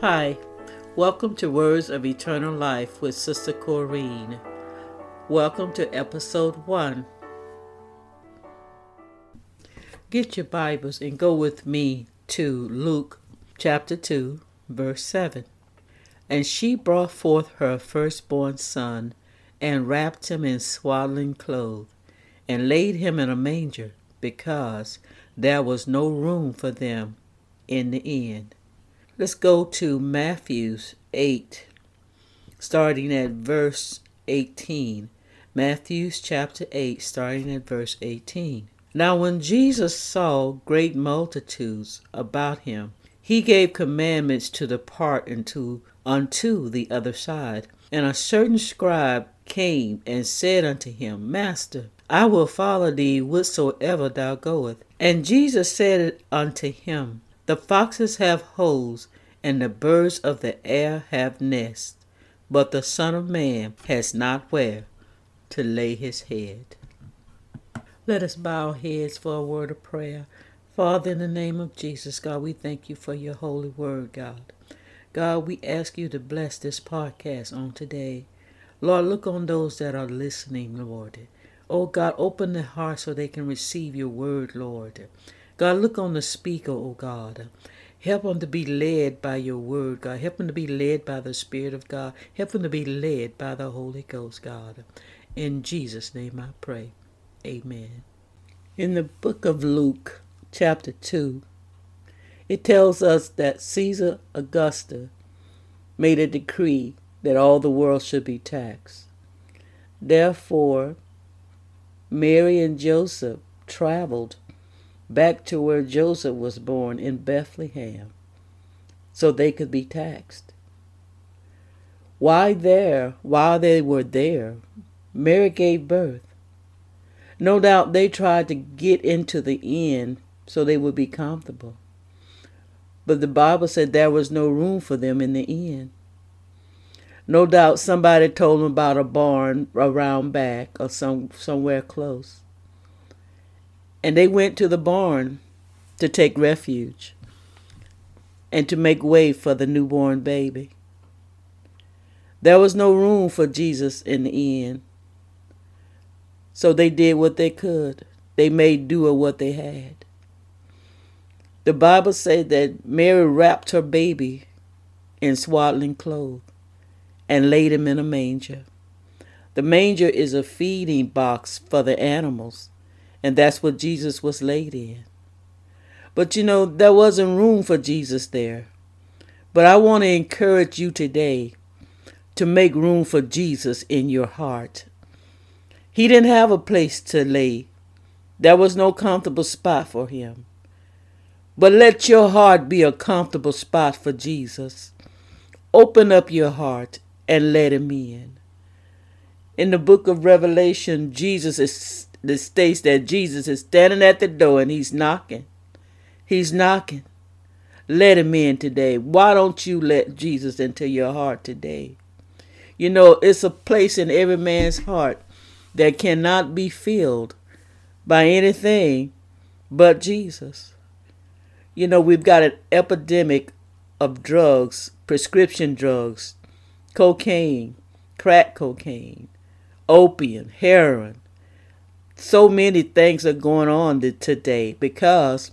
Hi, welcome to Words of Eternal Life with Sister Corrine. Welcome to episode 1. Get your Bibles and go with me to Luke chapter 2, verse 7. And she brought forth her firstborn son, and wrapped him in swaddling clothes, and laid him in a manger, because there was no room for them in the inn. Let's go to Matthew's 8, starting at verse 18. Matthew's chapter 8, starting at verse 18. Now, when Jesus saw great multitudes about him, he gave commandments to depart into unto the other side. And a certain scribe came and said unto him, Master, I will follow thee whithersoever thou goest. And Jesus said unto him, The foxes have holes, and the birds of the air have nests, but the Son of Man has not where to lay his head. Let us bow our heads for a word of prayer. Father, in the name of Jesus, God, we thank you for your holy word, God. God, we ask you to bless this podcast on today. Lord, look on those that are listening, Lord. Oh, God, open their hearts so they can receive your word, Lord. God, look on the speaker, oh God. Help them to be led by your word, God. Help them to be led by the Spirit of God. Help them to be led by the Holy Ghost, God. In Jesus' name I pray. Amen. In the book of Luke, chapter 2, it tells us that Caesar Augusta made a decree that all the world should be taxed. Therefore, Mary and Joseph traveled back to where Joseph was born in Bethlehem so they could be taxed. Why there, while they were there, Mary gave birth. No doubt they tried to get into the inn so they would be comfortable. But the Bible said there was no room for them in the inn. No doubt somebody told them about a barn around back or some somewhere close. And they went to the barn to take refuge and to make way for the newborn baby. There was no room for Jesus in the inn. So they did what they could. They made do of what they had. The Bible said that Mary wrapped her baby in swaddling clothes and laid him in a manger. The manger is a feeding box for the animals and that's what Jesus was laid in. But you know, there wasn't room for Jesus there. But I want to encourage you today to make room for Jesus in your heart. He didn't have a place to lay, there was no comfortable spot for him. But let your heart be a comfortable spot for Jesus. Open up your heart and let him in. In the book of Revelation, Jesus is that states that Jesus is standing at the door and he's knocking. He's knocking. Let him in today. Why don't you let Jesus into your heart today? You know, it's a place in every man's heart that cannot be filled by anything but Jesus. You know, we've got an epidemic of drugs, prescription drugs, cocaine, crack cocaine, opium, heroin, so many things are going on today because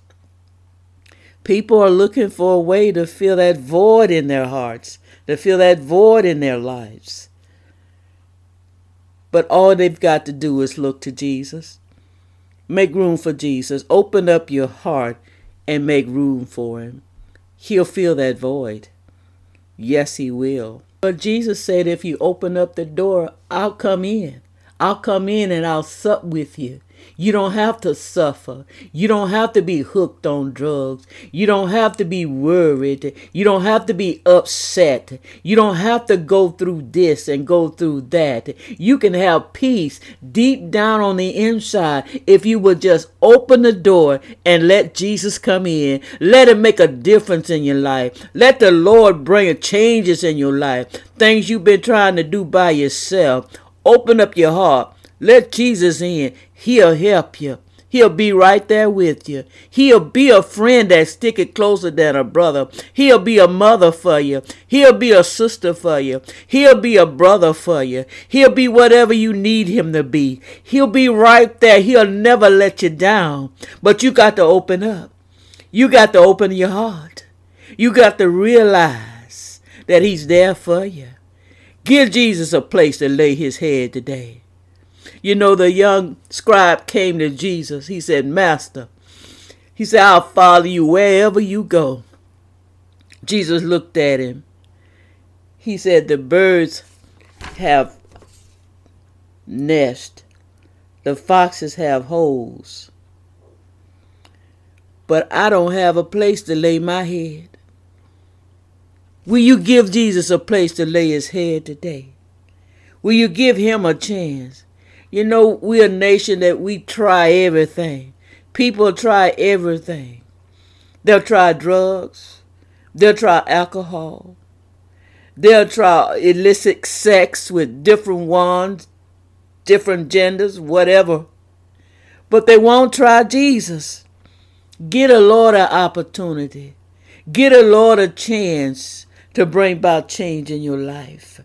people are looking for a way to fill that void in their hearts, to fill that void in their lives. But all they've got to do is look to Jesus. Make room for Jesus. Open up your heart and make room for him. He'll fill that void. Yes, he will. But Jesus said, if you open up the door, I'll come in. I'll come in and I'll sup with you. You don't have to suffer. You don't have to be hooked on drugs. You don't have to be worried. You don't have to be upset. You don't have to go through this and go through that. You can have peace deep down on the inside if you would just open the door and let Jesus come in. Let him make a difference in your life. Let the Lord bring changes in your life. Things you've been trying to do by yourself. Open up your heart. Let Jesus in. He'll help you. He'll be right there with you. He'll be a friend that stick it closer than a brother. He'll be a mother for you. He'll be a sister for you. He'll be a brother for you. He'll be whatever you need him to be. He'll be right there. He'll never let you down. But you got to open up. You got to open your heart. You got to realize that he's there for you. Give Jesus a place to lay his head today. You know, the young scribe came to Jesus. He said, Master, he said, I'll follow you wherever you go. Jesus looked at him. He said, The birds have nest, the foxes have holes, but I don't have a place to lay my head. Will you give Jesus a place to lay his head today? Will you give him a chance? You know, we're a nation that we try everything. People try everything. They'll try drugs. They'll try alcohol. They'll try illicit sex with different ones, different genders, whatever. But they won't try Jesus. Get a Lord an opportunity. Get a Lord a chance to bring about change in your life.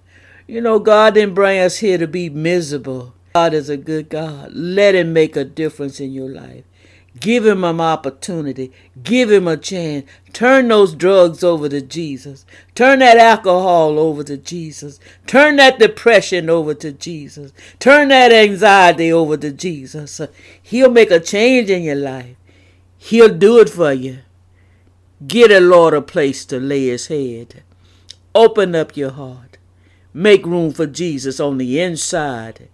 You know, God didn't bring us here to be miserable. God is a good God. Let Him make a difference in your life. Give Him an opportunity. Give Him a chance. Turn those drugs over to Jesus. Turn that alcohol over to Jesus. Turn that depression over to Jesus. Turn that anxiety over to Jesus. He'll make a change in your life. He'll do it for you. Get a Lord a place to lay his head. Open up your heart. Make room for Jesus on the inside.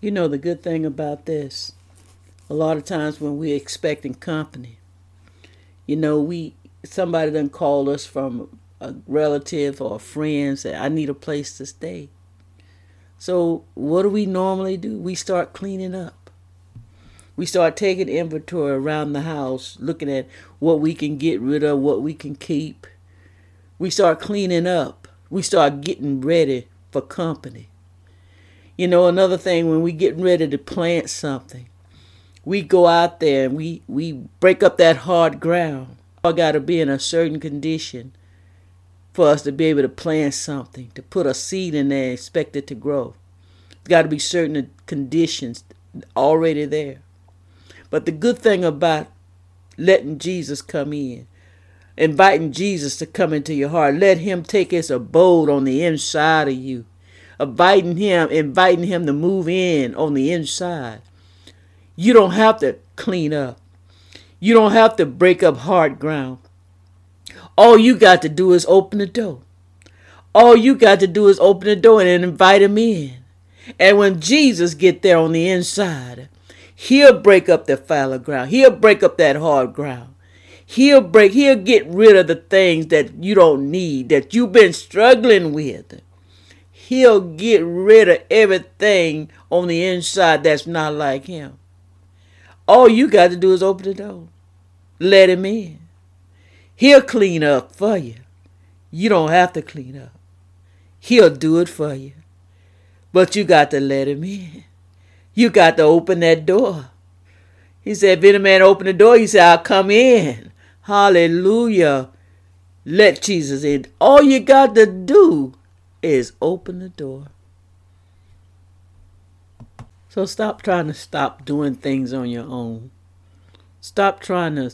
You know the good thing about this, a lot of times when we're expecting company, you know, we somebody done call us from a relative or a friend say, I need a place to stay. So what do we normally do? We start cleaning up. We start taking inventory around the house, looking at what we can get rid of, what we can keep. We start cleaning up. We start getting ready for company. You know, another thing when we getting ready to plant something, we go out there and we, we break up that hard ground. I got to be in a certain condition for us to be able to plant something, to put a seed in there expect it to grow. It's got to be certain conditions already there. But the good thing about letting Jesus come in, inviting Jesus to come into your heart, let him take his abode on the inside of you inviting him, inviting him to move in on the inside. You don't have to clean up. You don't have to break up hard ground. All you got to do is open the door. All you got to do is open the door and invite him in. And when Jesus get there on the inside, he'll break up the fallow ground. He'll break up that hard ground. He'll break, he'll get rid of the things that you don't need, that you've been struggling with. He'll get rid of everything on the inside that's not like him. All you got to do is open the door. Let him in. He'll clean up for you. You don't have to clean up. He'll do it for you. But you got to let him in. You got to open that door. He said, if any man open the door, he said, I'll come in. Hallelujah. Let Jesus in. All you got to do is open the door. So stop trying to stop doing things on your own. Stop trying to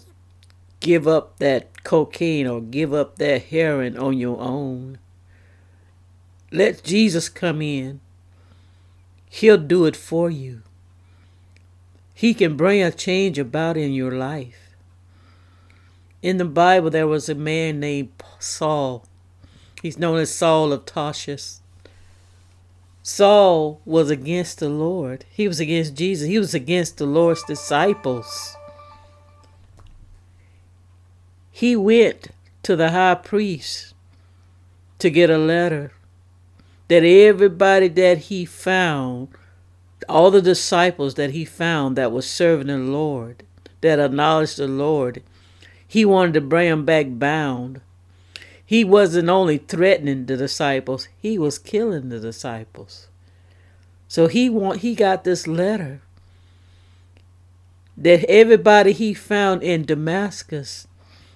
give up that cocaine or give up that heroin on your own. Let Jesus come in. He'll do it for you. He can bring a change about in your life. In the Bible, there was a man named Saul. He's known as Saul of Tarsus. Saul was against the Lord. He was against Jesus. He was against the Lord's disciples. He went to the high priest to get a letter that everybody that he found, all the disciples that he found that was serving the Lord, that acknowledged the Lord, he wanted to bring them back bound he wasn't only threatening the disciples, he was killing the disciples. So he want he got this letter that everybody he found in Damascus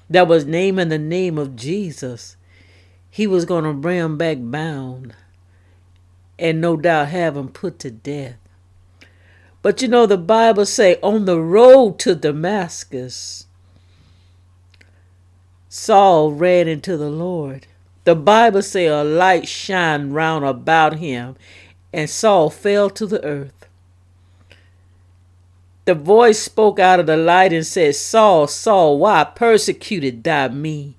that was naming the name of Jesus, he was going to bring them back bound and no doubt have them put to death. But you know, the Bible say on the road to Damascus, Saul ran into the Lord. The Bible say a light shined round about him, and Saul fell to the earth. The voice spoke out of the light and said, Saul, Saul, why persecuted thou me?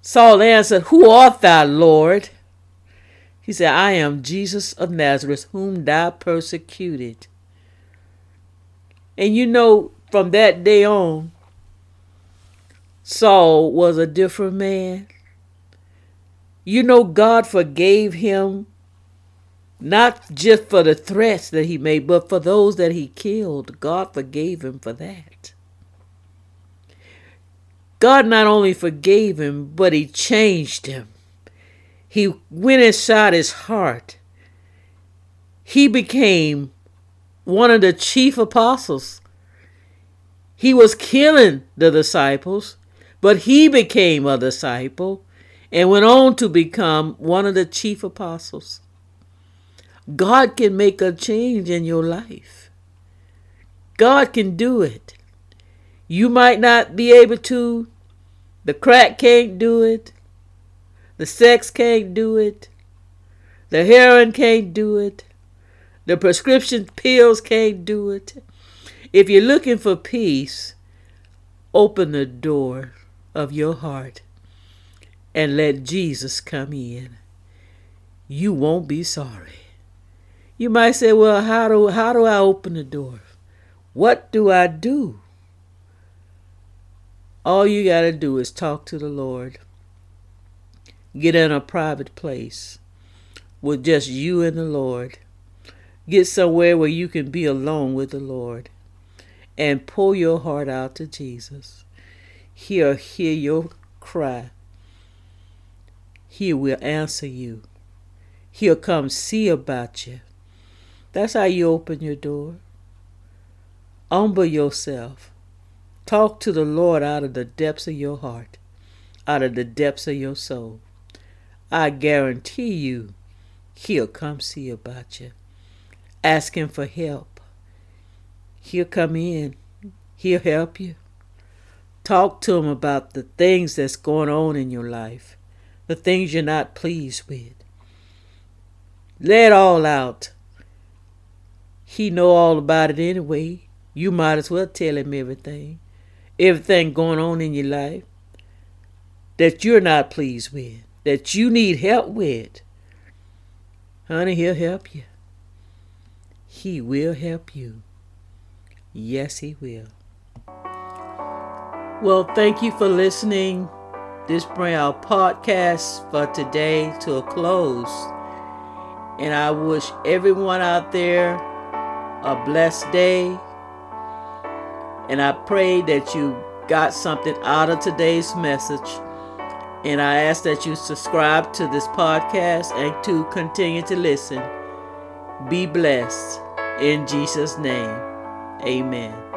Saul answered, Who art thou, Lord? He said, I am Jesus of Nazareth, whom thou persecuted. And you know, from that day on, Saul was a different man. You know, God forgave him not just for the threats that he made, but for those that he killed. God forgave him for that. God not only forgave him, but he changed him. He went inside his heart. He became one of the chief apostles. He was killing the disciples, but he became a disciple and went on to become one of the chief apostles. God can make a change in your life. God can do it. You might not be able to. The crack can't do it. The sex can't do it. The heroin can't do it. The prescription pills can't do it. If you're looking for peace, open the door of your heart and let Jesus come in. You won't be sorry. You might say, well, how do, how do I open the door? What do I do? All you got to do is talk to the Lord. Get in a private place with just you and the Lord. Get somewhere where you can be alone with the Lord and pull your heart out to Jesus. He'll hear your cry he will answer you. He'll come see about you. That's how you open your door. Humble yourself. Talk to the Lord out of the depths of your heart, out of the depths of your soul. I guarantee you, He'll come see about you. Ask Him for help. He'll come in. He'll help you. Talk to Him about the things that's going on in your life the things you're not pleased with. Let it all out. He know all about it anyway. You might as well tell him everything. Everything going on in your life that you're not pleased with, that you need help with. Honey, he'll help you. He will help you. Yes, he will. Well, thank you for listening this bring our podcast for today to a close. And I wish everyone out there a blessed day. And I pray that you got something out of today's message. And I ask that you subscribe to this podcast and to continue to listen. Be blessed. In Jesus' name, amen.